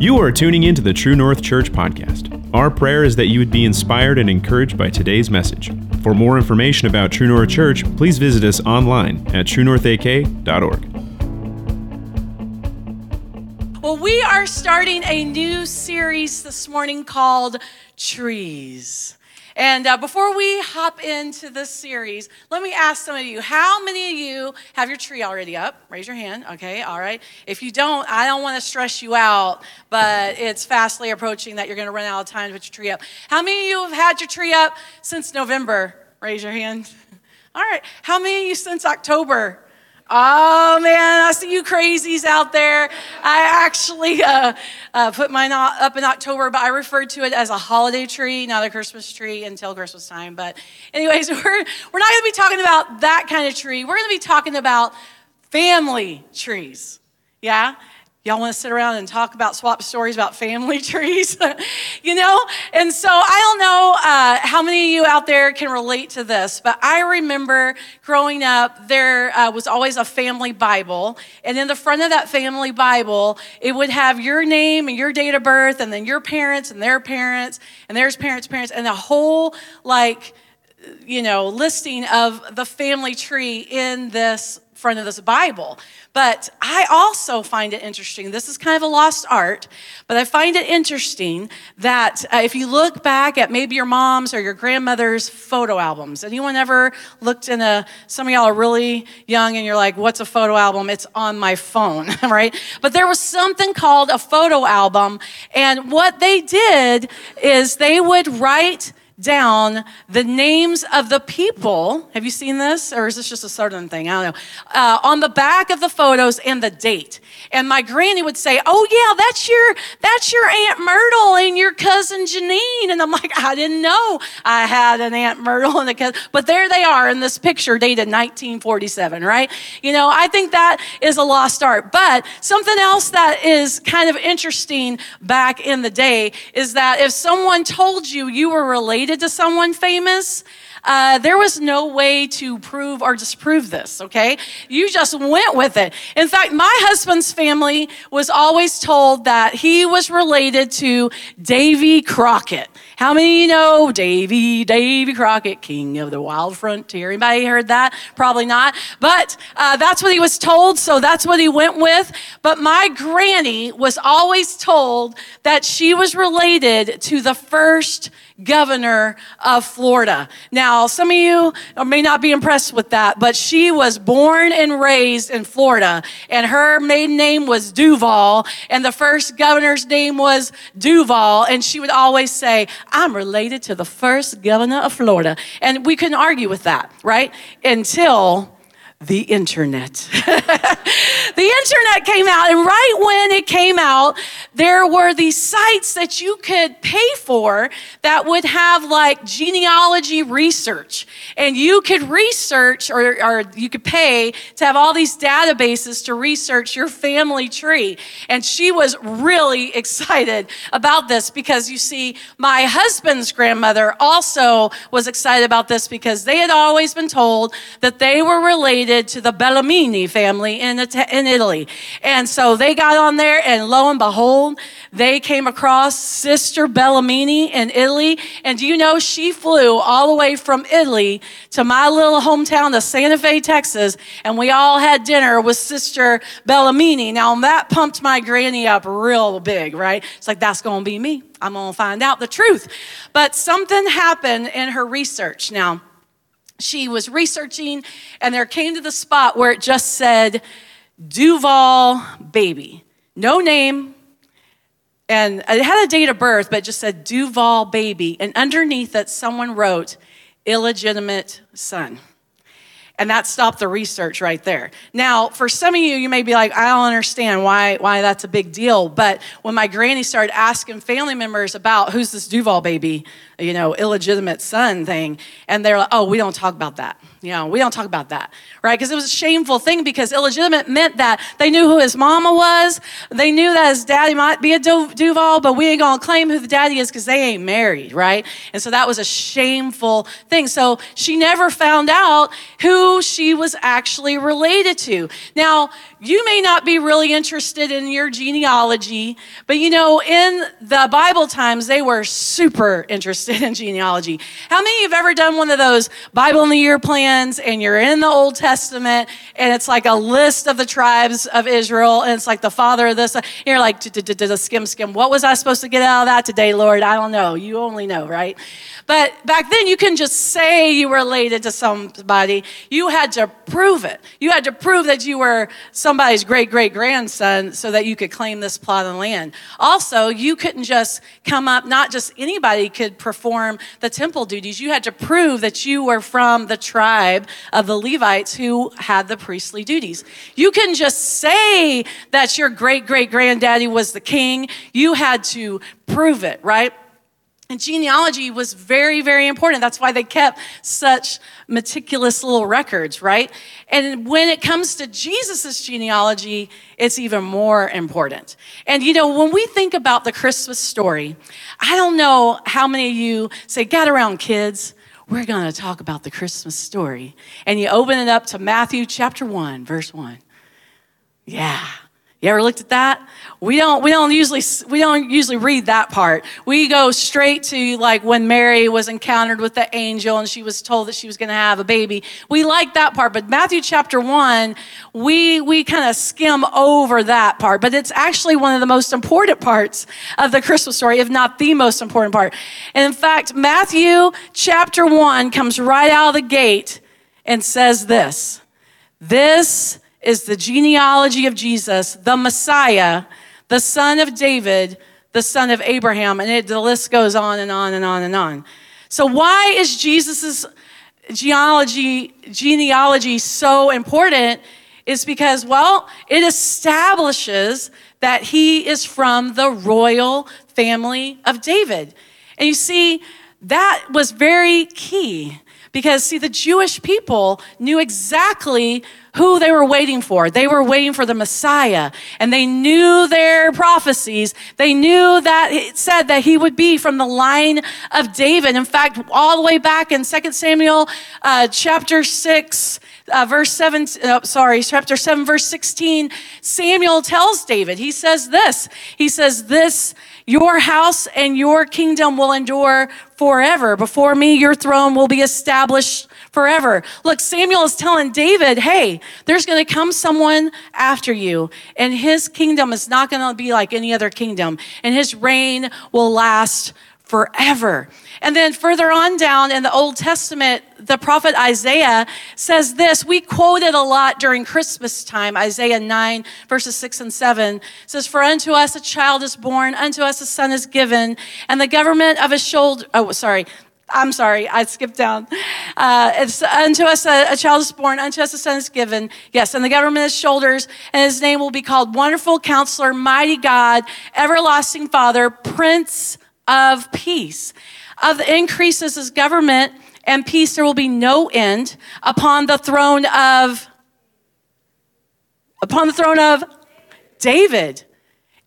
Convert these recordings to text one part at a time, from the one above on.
You are tuning into the True North Church podcast. Our prayer is that you would be inspired and encouraged by today's message. For more information about True North Church, please visit us online at truenorthak.org. Well, we are starting a new series this morning called Trees. And uh, before we hop into this series, let me ask some of you how many of you have your tree already up? Raise your hand. Okay, all right. If you don't, I don't want to stress you out, but it's fastly approaching that you're going to run out of time to put your tree up. How many of you have had your tree up since November? Raise your hand. All right. How many of you since October? Oh man, I see you crazies out there. I actually uh, uh, put mine up in October, but I referred to it as a holiday tree, not a Christmas tree until Christmas time. But, anyways, we're, we're not going to be talking about that kind of tree. We're going to be talking about family trees. Yeah? Y'all want to sit around and talk about swap stories about family trees? you know? And so I don't know uh, how many of you out there can relate to this, but I remember growing up, there uh, was always a family Bible. And in the front of that family Bible, it would have your name and your date of birth, and then your parents and their parents, and their parents' parents, and a whole, like, you know, listing of the family tree in this front of this Bible. But I also find it interesting. This is kind of a lost art, but I find it interesting that uh, if you look back at maybe your mom's or your grandmother's photo albums, anyone ever looked in a, some of y'all are really young and you're like, what's a photo album? It's on my phone, right? But there was something called a photo album, and what they did is they would write down the names of the people. Have you seen this? Or is this just a southern thing? I don't know. Uh, on the back of the photos and the date. And my granny would say, Oh, yeah, that's your, that's your Aunt Myrtle and your cousin Janine. And I'm like, I didn't know I had an Aunt Myrtle and a cousin. But there they are in this picture dated 1947, right? You know, I think that is a lost art. But something else that is kind of interesting back in the day is that if someone told you you were related related to someone famous, uh, there was no way to prove or disprove this, okay? You just went with it. In fact, my husband's family was always told that he was related to Davy Crockett. How many you know Davy, Davy Crockett, king of the wild frontier? Anybody heard that? Probably not. But uh, that's what he was told, so that's what he went with. But my granny was always told that she was related to the first governor of Florida. Now, some of you may not be impressed with that, but she was born and raised in Florida, and her maiden name was Duval, and the first governor's name was Duval, and she would always say, I'm related to the first governor of Florida. And we couldn't argue with that, right? Until the internet. the internet came out, and right when it came out, there were these sites that you could pay for that would have like genealogy research. And you could research, or, or you could pay to have all these databases to research your family tree. And she was really excited about this because you see, my husband's grandmother also was excited about this because they had always been told that they were related related to the Bellamini family in, in Italy. And so they got on there, and lo and behold, they came across Sister Bellamini in Italy. And do you know she flew all the way from Italy to my little hometown of Santa Fe, Texas, and we all had dinner with Sister Bellamini. Now, that pumped my granny up real big, right? It's like, that's to be me. I'm to find out the truth. But something happened in her research. Now, she was researching, and there came to the spot where it just said Duval baby. No name, and it had a date of birth, but it just said Duval baby. And underneath it, someone wrote illegitimate son. And that stopped the research right there. Now, for some of you, you may be like, I don't understand why, why that's a big deal. But when my granny started asking family members about who's this Duval baby, you know, illegitimate son thing, and they're like, oh, we don't talk about that. You know, we don't talk about that, right? Because it was a shameful thing because illegitimate meant that they knew who his mama was. They knew that his daddy might be a Duval, but we ain't gonna claim who the daddy is because they ain't married, right? And so that was a shameful thing. So she never found out who she was actually related to. Now, you may not be really interested in your genealogy, but you know, in the Bible times, they were super interested in genealogy. How many of you have ever done one of those Bible in the year plans and you're in the Old Testament and it's like a list of the tribes of Israel and it's like the father of this? You're like, skim, skim. What was I supposed to get out of that today, Lord? I don't know. You only know, right? But back then, you couldn't just say you were related to somebody. You had to prove it. You had to prove that you were somebody's great great grandson so that you could claim this plot of land. Also, you couldn't just come up, not just anybody could perform the temple duties. You had to prove that you were from the tribe of the Levites who had the priestly duties. You couldn't just say that your great great granddaddy was the king. You had to prove it, right? And genealogy was very, very important. That's why they kept such meticulous little records, right? And when it comes to Jesus' genealogy, it's even more important. And you know, when we think about the Christmas story, I don't know how many of you say, get around, kids. We're going to talk about the Christmas story. And you open it up to Matthew chapter 1, verse 1. Yeah. You ever looked at that? We don't, we don't usually, we don't usually read that part. We go straight to like when Mary was encountered with the angel and she was told that she was going to have a baby. We like that part, but Matthew chapter one, we, we kind of skim over that part, but it's actually one of the most important parts of the Christmas story, if not the most important part. And in fact, Matthew chapter one comes right out of the gate and says this, this is the genealogy of Jesus, the Messiah, the son of David, the son of Abraham. And it, the list goes on and on and on and on. So, why is Jesus' genealogy, genealogy so important? Is because, well, it establishes that he is from the royal family of David. And you see, that was very key because, see, the Jewish people knew exactly who they were waiting for. They were waiting for the Messiah, and they knew their prophecies. They knew that it said that he would be from the line of David. In fact, all the way back in 2 Samuel uh, chapter 6, uh, verse 7, uh, sorry, chapter 7, verse 16, Samuel tells David, he says this, he says, This, your house and your kingdom will endure forever. Before me, your throne will be established forever. Look, Samuel is telling David, hey, there's going to come someone after you, and his kingdom is not going to be like any other kingdom, and his reign will last forever. And then further on down in the Old Testament, the prophet Isaiah says this. We quote it a lot during Christmas time. Isaiah 9, verses 6 and 7 says, For unto us a child is born, unto us a son is given, and the government of his shoulder, oh, sorry, I'm sorry, I skipped down. Uh, it's unto us a, a, child is born, unto us a son is given. Yes, and the government is shoulders, and his name will be called Wonderful Counselor, Mighty God, Everlasting Father, Prince of Peace. Of the increases his government and peace, there will be no end upon the throne of upon the throne of David.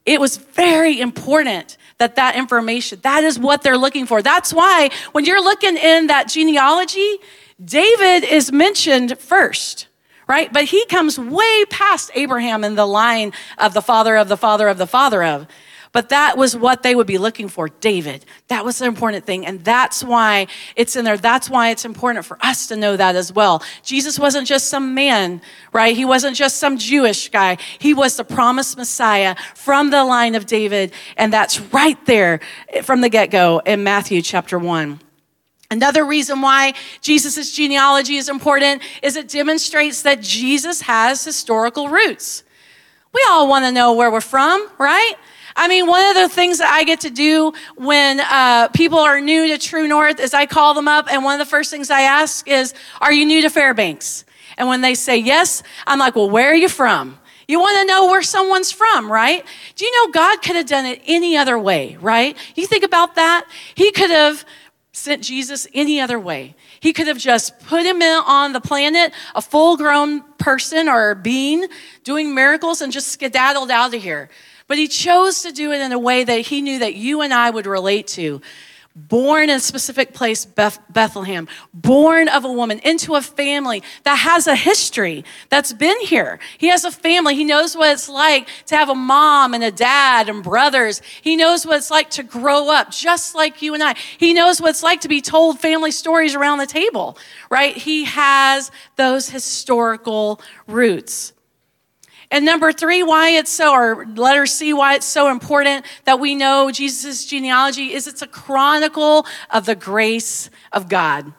It was very important that that information, that is what they're looking for. That's why when you're looking in that genealogy, David is mentioned first, right? But he comes way past Abraham in the line of the father of the father of the father of. But that was what they would be looking for David. That was the important thing. And that's why it's in there. That's why it's important for us to know that as well. Jesus wasn't just some man, right? He wasn't just some Jewish guy. He was the promised Messiah from the line of David. And that's right there from the get go in Matthew chapter 1. Another reason why Jesus' genealogy is important is it demonstrates that Jesus has historical roots. We all want to know where we're from, right? I mean, one of the things that I get to do when uh, people are new to True North is I call them up, and one of the first things I ask is, Are you new to Fairbanks? And when they say yes, I'm like, Well, where are you from? You want to know where someone's from, right? Do you know God could have done it any other way, right? You think about that? He could have sent Jesus any other way. He could have just put him in on the planet, a full grown person or being, doing miracles, and just skedaddled out of here. But he chose to do it in a way that he knew that you and I would relate to. born in a specific place, Beth- Bethlehem, born of a woman into a family that has a history that's been here. He has a family. He knows what it's like to have a mom and a dad and brothers. He knows what it's like to grow up just like you and I. He knows what it's like to be told family stories around the table, right? He has those historical roots. And number three, why it's so, or letter C, why it's so important that we know Jesus' genealogy is it's a chronicle of the grace of God.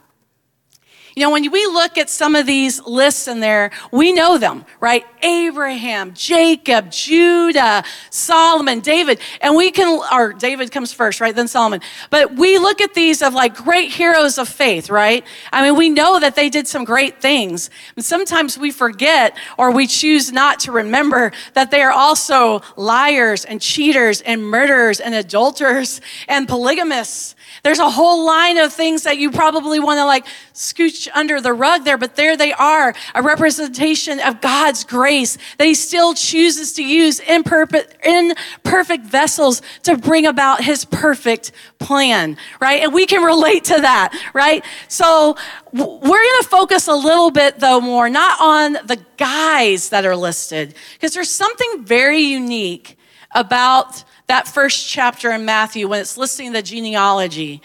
You know, when we look at some of these lists in there, we know them, right? Abraham, Jacob, Judah, Solomon, David, and we can, or David comes first, right? Then Solomon. But we look at these of like great heroes of faith, right? I mean, we know that they did some great things. And sometimes we forget or we choose not to remember that they are also liars and cheaters and murderers and adulterers and polygamists there's a whole line of things that you probably want to like scooch under the rug there, but there they are, a representation of God's grace that He still chooses to use imperfect, imperfect vessels to bring about His perfect plan, right? And we can relate to that, right? So we're going to focus a little bit though more, not on the guys that are listed, because there's something very unique about that first chapter in Matthew, when it's listing the genealogy,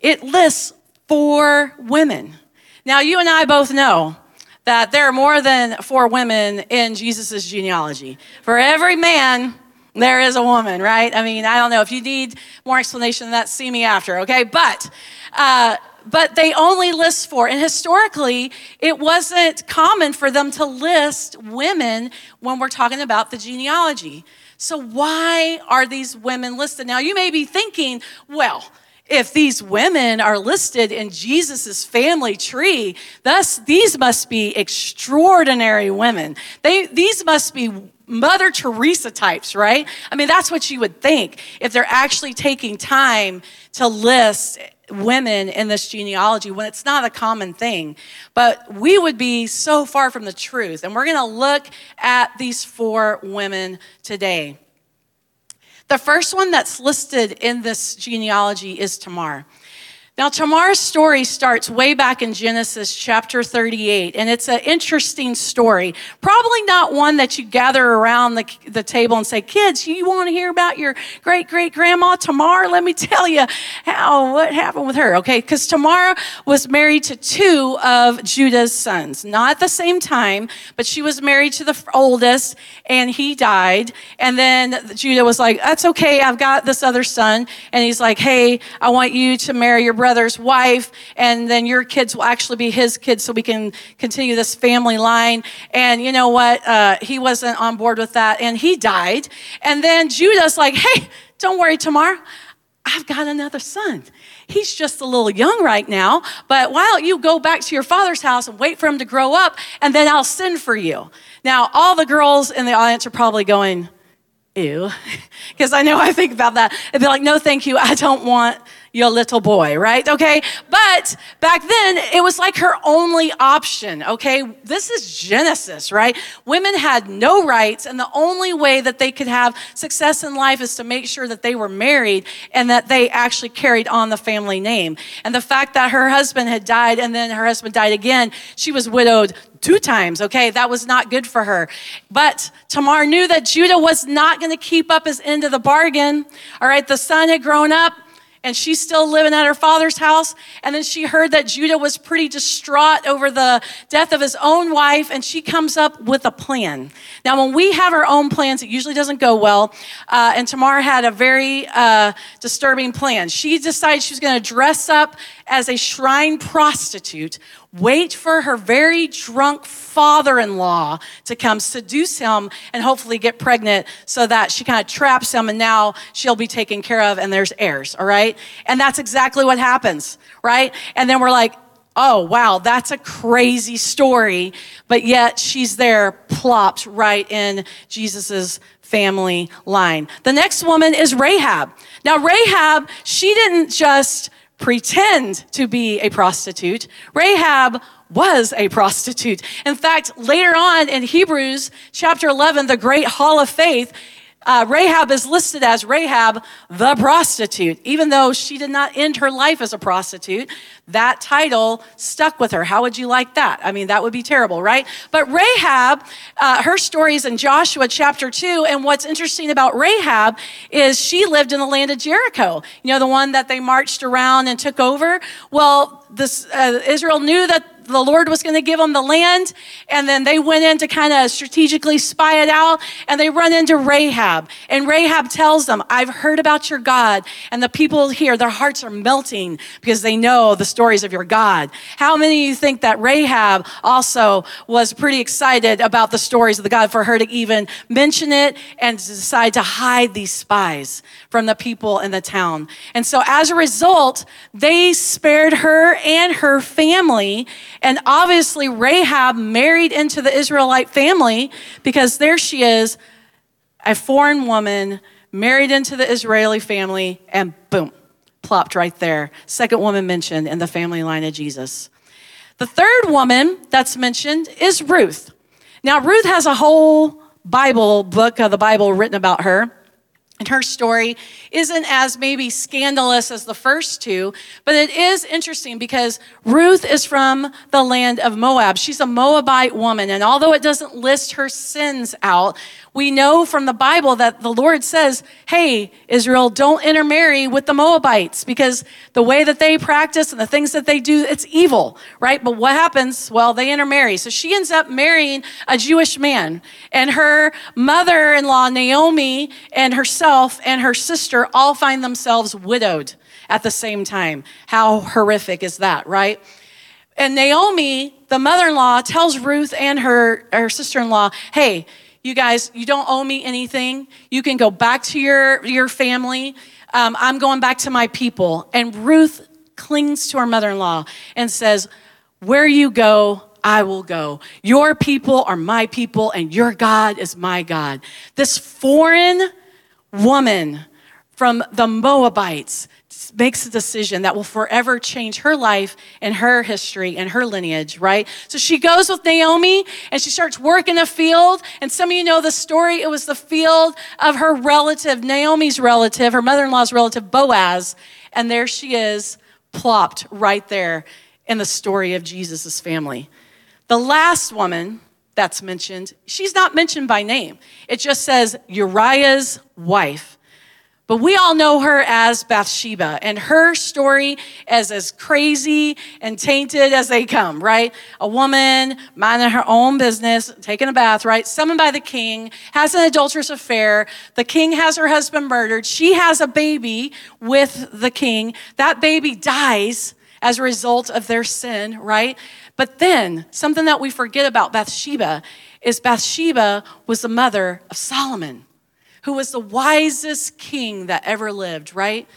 it lists four women. Now, you and I both know that there are more than four women in Jesus' genealogy. For every man, there is a woman, right? I mean, I don't know. If you need more explanation than that, see me after, okay? But, uh, but they only list four. And historically, it wasn't common for them to list women when we're talking about the genealogy. So, why are these women listed? Now, you may be thinking, well, if these women are listed in Jesus' family tree, thus these must be extraordinary women. They, these must be Mother Teresa types, right? I mean, that's what you would think if they're actually taking time to list women in this genealogy when it's not a common thing. But we would be so far from the truth. And we're going to look at these four women today. The first one that's listed in this genealogy is Tamar. Now, Tamar's story starts way back in Genesis chapter 38, and it's an interesting story. Probably not one that you gather around the, the table and say, Kids, you want to hear about your great great grandma Tamar? Let me tell you how what happened with her, okay? Because Tamar was married to two of Judah's sons, not at the same time, but she was married to the oldest, and he died. And then Judah was like, That's okay, I've got this other son. And he's like, Hey, I want you to marry your brother's wife, and then your kids will actually be his kids so we can continue this family line. And you know what? Uh, he wasn't on board with that, and he died. And then Judah's like, hey, don't worry, Tamar. I've got another son. He's just a little young right now, but why don't you go back to your father's house and wait for him to grow up, and then I'll send for you. Now, all the girls in the audience are probably going, ew, because I know I think about that. And be like, no, thank you. I don't want your little boy, right? Okay. But back then, it was like her only option, okay? This is Genesis, right? Women had no rights, and the only way that they could have success in life is to make sure that they were married and that they actually carried on the family name. And the fact that her husband had died and then her husband died again, she was widowed two times, okay? That was not good for her. But Tamar knew that Judah was not going to keep up his end of the bargain. All right, the son had grown up and she's still living at her father's house. And then she heard that Judah was pretty distraught over the death of his own wife, and she comes up with a plan. Now, when we have our own plans, it usually doesn't go well. Uh, and Tamar had a very uh, disturbing plan. She decided she was going to dress up as a shrine prostitute, wait for her very drunk father in law to come seduce him and hopefully get pregnant so that she kind of traps him and now she'll be taken care of and there's heirs, all right? And that's exactly what happens, right? And then we're like, oh, wow, that's a crazy story. But yet she's there, plopped right in Jesus's family line. The next woman is Rahab. Now, Rahab, she didn't just pretend to be a prostitute. Rahab was a prostitute. In fact, later on in Hebrews chapter 11, the great hall of faith, uh, Rahab is listed as Rahab the prostitute, even though she did not end her life as a prostitute. That title stuck with her. How would you like that? I mean, that would be terrible, right? But Rahab, uh, her story is in Joshua chapter 2. And what's interesting about Rahab is she lived in the land of Jericho. You know, the one that they marched around and took over? Well, this, uh, Israel knew that the Lord was going to give them the land. And then they went in to kind of strategically spy it out. And they run into Rahab. And Rahab tells them, I've heard about your God. And the people here, their hearts are melting because they know the stories of your God. How many of you think that Rahab also was pretty excited about the stories of the God for her to even mention it and to decide to hide these spies from the people in the town? And so as a result, they spared her and her family and obviously, Rahab married into the Israelite family because there she is, a foreign woman married into the Israeli family, and boom, plopped right there. Second woman mentioned in the family line of Jesus. The third woman that's mentioned is Ruth. Now, Ruth has a whole Bible book of the Bible written about her. And her story isn't as maybe scandalous as the first two, but it is interesting because Ruth is from the land of Moab. She's a Moabite woman. And although it doesn't list her sins out, we know from the Bible that the Lord says, hey, Israel, don't intermarry with the Moabites because the way that they practice and the things that they do, it's evil, right? But what happens? Well, they intermarry. So she ends up marrying a Jewish man. And her mother in law, Naomi, and herself and her sister all find themselves widowed at the same time. How horrific is that, right? And Naomi, the mother in law, tells Ruth and her, her sister in law, hey, you guys, you don't owe me anything. You can go back to your, your family. Um, I'm going back to my people. And Ruth clings to her mother in law and says, Where you go, I will go. Your people are my people, and your God is my God. This foreign woman from the Moabites makes a decision that will forever change her life and her history and her lineage, right? So she goes with Naomi and she starts working a field. And some of you know the story. It was the field of her relative, Naomi's relative, her mother in law's relative, Boaz. And there she is, plopped right there in the story of Jesus' family. The last woman that's mentioned, she's not mentioned by name. It just says Uriah's wife. But we all know her as Bathsheba, and her story is as crazy and tainted as they come, right? A woman minding her own business, taking a bath, right? Summoned by the king, has an adulterous affair. The king has her husband murdered. She has a baby with the king. That baby dies as a result of their sin, right? But then, something that we forget about Bathsheba is Bathsheba was the mother of Solomon who was the wisest king that ever lived, right?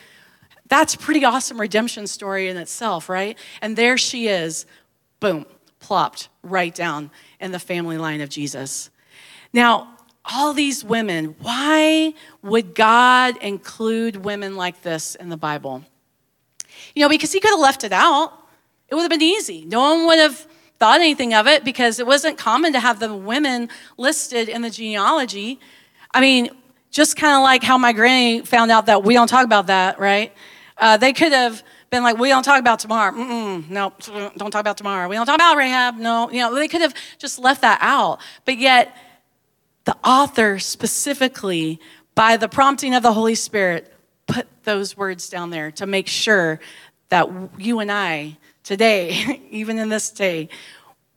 That's a pretty awesome redemption story in itself, right? And there she is, boom, plopped right down in the family line of Jesus. Now, all these women, why would God include women like this in the Bible? You know, because he could have left it out. It would have been easy. No one would have thought anything of it because it wasn't common to have the women listed in the genealogy. I mean, just kind of like how my granny found out that we don't talk about that, right? Uh, they could have been like, we don't talk about Tamar. Mm-mm, no, don't talk about Tamar. We don't talk about Rahab. No, you know, they could have just left that out. But yet, the author specifically, by the prompting of the Holy Spirit, put those words down there to make sure that you and I today, even in this day,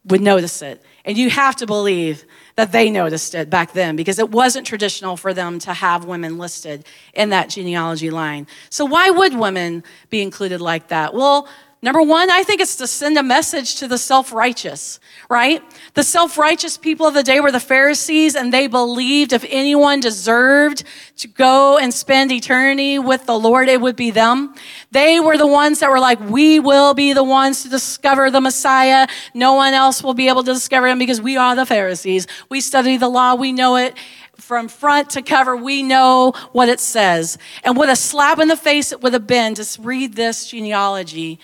would notice it. And you have to believe that they noticed it back then because it wasn't traditional for them to have women listed in that genealogy line. So, why would women be included like that? Well, Number one, I think it's to send a message to the self righteous, right? The self righteous people of the day were the Pharisees, and they believed if anyone deserved to go and spend eternity with the Lord, it would be them. They were the ones that were like, we will be the ones to discover the Messiah. No one else will be able to discover him because we are the Pharisees. We study the law, we know it from front to cover, we know what it says. And what a slap in the face it would have been to read this genealogy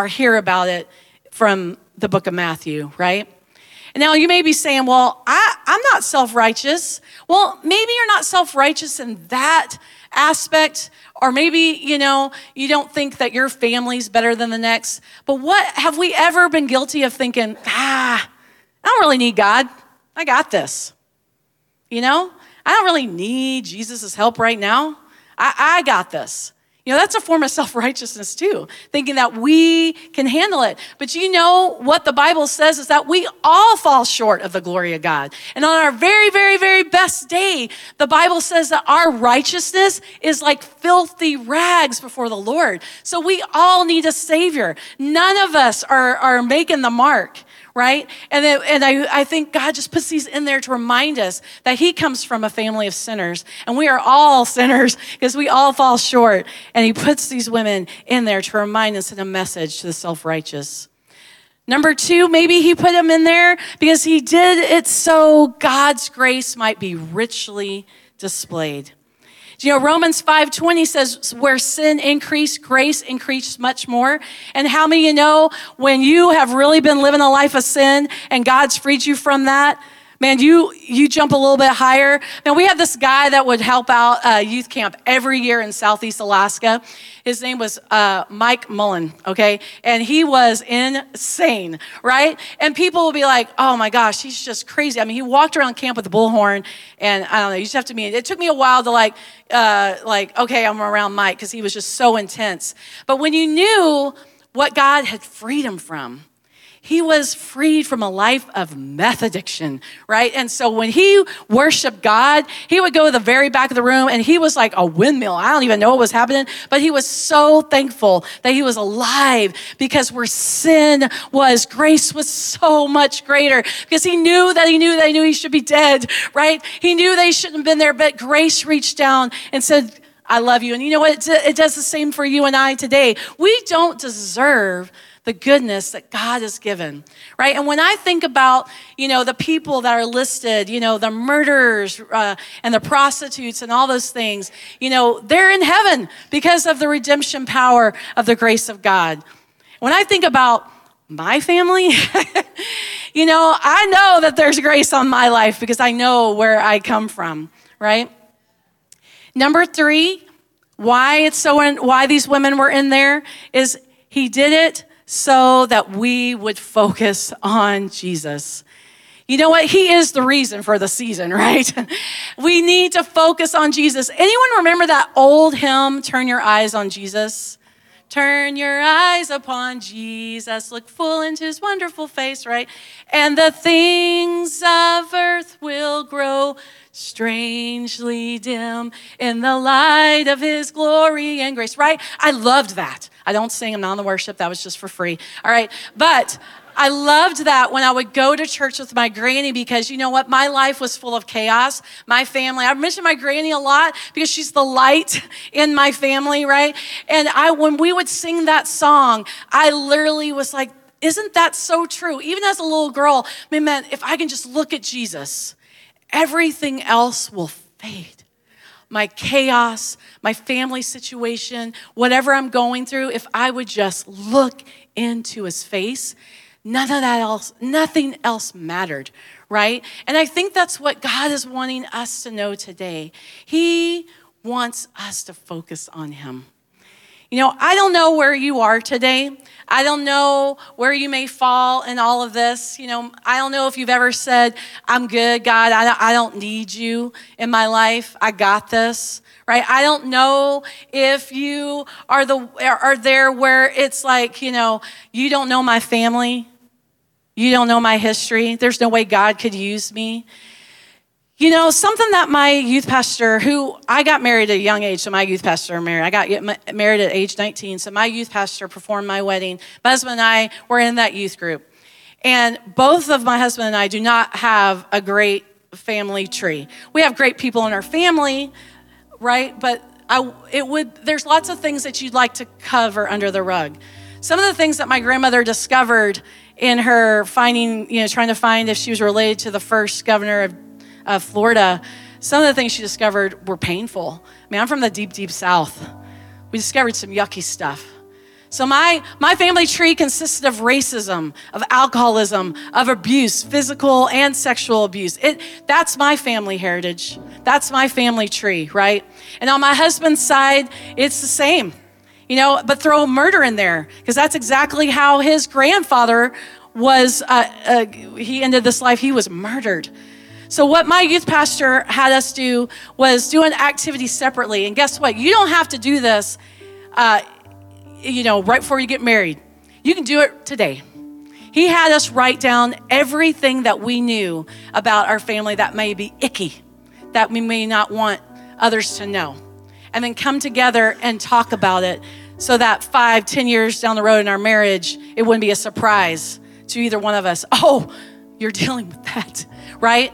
or hear about it from the book of Matthew, right? Now, you may be saying, well, I, I'm not self righteous. Well, maybe you're not self righteous in that aspect, or maybe, you know, you don't think that your family's better than the next. But what have we ever been guilty of thinking, ah, I don't really need God. I got this. You know, I don't really need Jesus' help right now. I, I got this. You know, that's a form of self righteousness too, thinking that we can handle it. But you know what the Bible says is that we all fall short of the glory of God. And on our very, very, very best day, the Bible says that our righteousness is like filthy rags before the Lord. So we all need a Savior. None of us are, are making the mark right? And, then, and I, I think God just puts these in there to remind us that He comes from a family of sinners, and we are all sinners because we all fall short. And He puts these women in there to remind us in a message to the self righteous. Number two, maybe He put them in there because He did it so God's grace might be richly displayed. You know, Romans 5:20 says, where sin increased, grace increased much more. And how many you know when you have really been living a life of sin and God's freed you from that? Man, you you jump a little bit higher. Now we had this guy that would help out uh, youth camp every year in Southeast Alaska. His name was uh, Mike Mullen, okay, and he was insane, right? And people would be like, "Oh my gosh, he's just crazy." I mean, he walked around camp with a bullhorn, and I don't know. You just have to meet. It took me a while to like, uh, like, okay, I'm around Mike because he was just so intense. But when you knew what God had freed him from he was freed from a life of meth addiction, right? And so when he worshiped God, he would go to the very back of the room and he was like a windmill. I don't even know what was happening, but he was so thankful that he was alive because where sin was, grace was so much greater because he knew that he knew that he knew he should be dead, right? He knew they shouldn't have been there, but grace reached down and said, I love you. And you know what? It does the same for you and I today. We don't deserve the goodness that God has given, right? And when I think about, you know, the people that are listed, you know, the murderers uh, and the prostitutes and all those things, you know, they're in heaven because of the redemption power of the grace of God. When I think about my family, you know, I know that there's grace on my life because I know where I come from, right? Number three, why it's so why these women were in there is he did it so that we would focus on Jesus. You know what? He is the reason for the season, right? we need to focus on Jesus. Anyone remember that old hymn, Turn Your Eyes on Jesus? Turn your eyes upon Jesus, look full into his wonderful face, right? And the things of earth will grow strangely dim in the light of his glory and grace, right? I loved that. I don't sing, I'm not on the worship, that was just for free. All right, but I loved that when I would go to church with my granny because you know what? My life was full of chaos. My family, I mention my granny a lot because she's the light in my family, right? And I, when we would sing that song, I literally was like, isn't that so true? Even as a little girl, I mean, man, if I can just look at Jesus, everything else will fade my chaos, my family situation, whatever I'm going through, if I would just look into his face, none of that else, nothing else mattered, right? And I think that's what God is wanting us to know today. He wants us to focus on him. You know, I don't know where you are today. I don't know where you may fall in all of this. You know, I don't know if you've ever said, I'm good, God. I don't need you in my life. I got this, right? I don't know if you are, the, are there where it's like, you know, you don't know my family. You don't know my history. There's no way God could use me. You know, something that my youth pastor, who I got married at a young age, so my youth pastor married. I got married at age 19, so my youth pastor performed my wedding. My husband and I were in that youth group. And both of my husband and I do not have a great family tree. We have great people in our family, right? But I, it would, there's lots of things that you'd like to cover under the rug. Some of the things that my grandmother discovered in her finding, you know, trying to find if she was related to the first governor of uh, Florida, some of the things she discovered were painful. I mean, I'm from the deep, deep South. We discovered some yucky stuff. So my my family tree consisted of racism, of alcoholism, of abuse, physical and sexual abuse. It that's my family heritage. That's my family tree, right? And on my husband's side, it's the same. You know, but throw murder in there because that's exactly how his grandfather was uh, uh, he ended this life he was murdered so, what my youth pastor had us do was do an activity separately. And guess what? You don't have to do this, uh, you know, right before you get married. You can do it today. He had us write down everything that we knew about our family that may be icky, that we may not want others to know, and then come together and talk about it so that five, ten years down the road in our marriage, it wouldn't be a surprise to either one of us. Oh, you're dealing with that, right?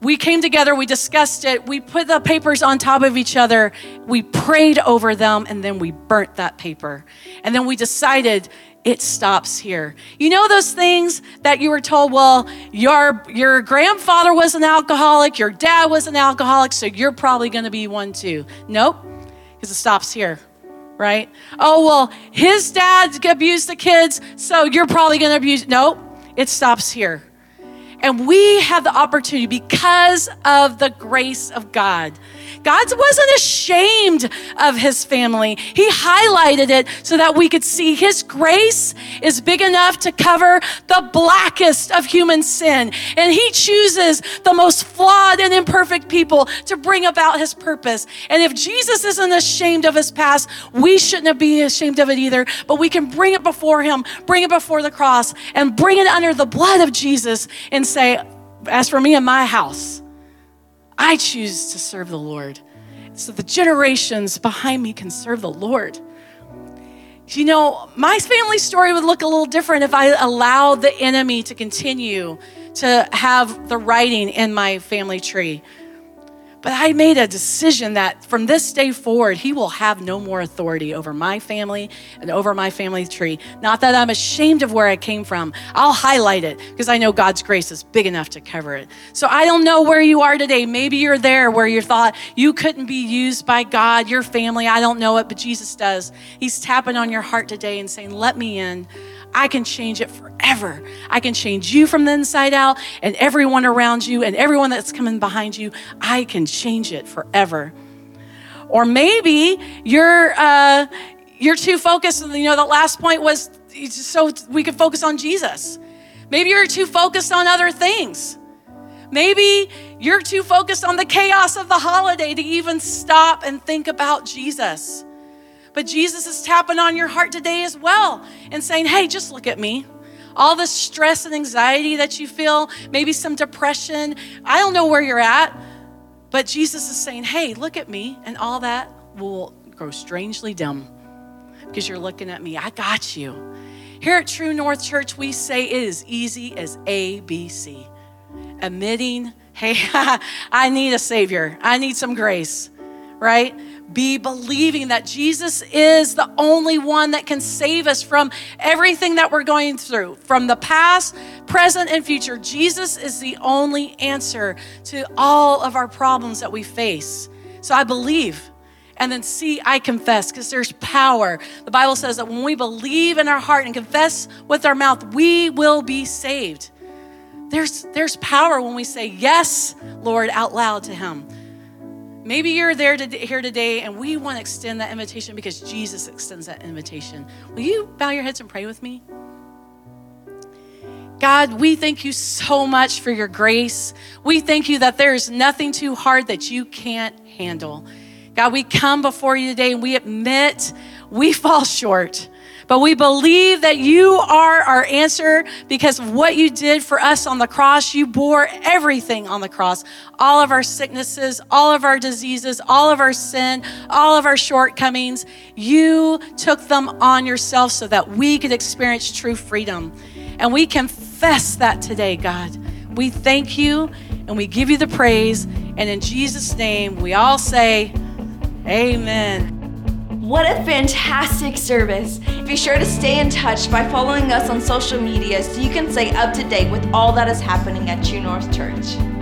We came together, we discussed it, we put the papers on top of each other, we prayed over them, and then we burnt that paper. And then we decided it stops here. You know those things that you were told, well, your your grandfather was an alcoholic, your dad was an alcoholic, so you're probably going to be one too. Nope. Because it stops here. Right? Oh, well, his dad abused the kids, so you're probably going to abuse. Nope. It stops here. And we have the opportunity because of the grace of God. God wasn't ashamed of his family. He highlighted it so that we could see his grace is big enough to cover the blackest of human sin. And he chooses the most flawed and imperfect people to bring about his purpose. And if Jesus isn't ashamed of his past, we shouldn't be ashamed of it either. But we can bring it before him, bring it before the cross, and bring it under the blood of Jesus and say, As for me and my house, I choose to serve the Lord. So the generations behind me can serve the Lord. You know, my family story would look a little different if I allowed the enemy to continue to have the writing in my family tree. But I made a decision that from this day forward, he will have no more authority over my family and over my family tree. Not that I'm ashamed of where I came from. I'll highlight it because I know God's grace is big enough to cover it. So I don't know where you are today. Maybe you're there where you thought you couldn't be used by God, your family. I don't know it, but Jesus does. He's tapping on your heart today and saying, Let me in. I can change it forever. I can change you from the inside out and everyone around you and everyone that's coming behind you. I can change it forever. Or maybe you're uh, you're too focused. You know, the last point was so we could focus on Jesus. Maybe you're too focused on other things. Maybe you're too focused on the chaos of the holiday to even stop and think about Jesus. But Jesus is tapping on your heart today as well and saying, hey, just look at me. All the stress and anxiety that you feel, maybe some depression, I don't know where you're at, but Jesus is saying, hey, look at me, and all that will grow strangely dim because you're looking at me. I got you. Here at True North Church, we say it is easy as ABC. Admitting, hey, I need a Savior, I need some grace, right? be believing that Jesus is the only one that can save us from everything that we're going through, from the past, present, and future. Jesus is the only answer to all of our problems that we face. So I believe. And then see, I confess, because there's power. The Bible says that when we believe in our heart and confess with our mouth, we will be saved. There's, there's power when we say, Yes, Lord, out loud to Him. Maybe you're there to, here today and we want to extend that invitation because Jesus extends that invitation. Will you bow your heads and pray with me? God, we thank you so much for your grace. We thank you that there is nothing too hard that you can't handle. God, we come before you today and we admit we fall short. But we believe that you are our answer because of what you did for us on the cross. You bore everything on the cross all of our sicknesses, all of our diseases, all of our sin, all of our shortcomings. You took them on yourself so that we could experience true freedom. And we confess that today, God. We thank you and we give you the praise. And in Jesus' name, we all say, Amen. What a fantastic service! Be sure to stay in touch by following us on social media so you can stay up to date with all that is happening at True North Church.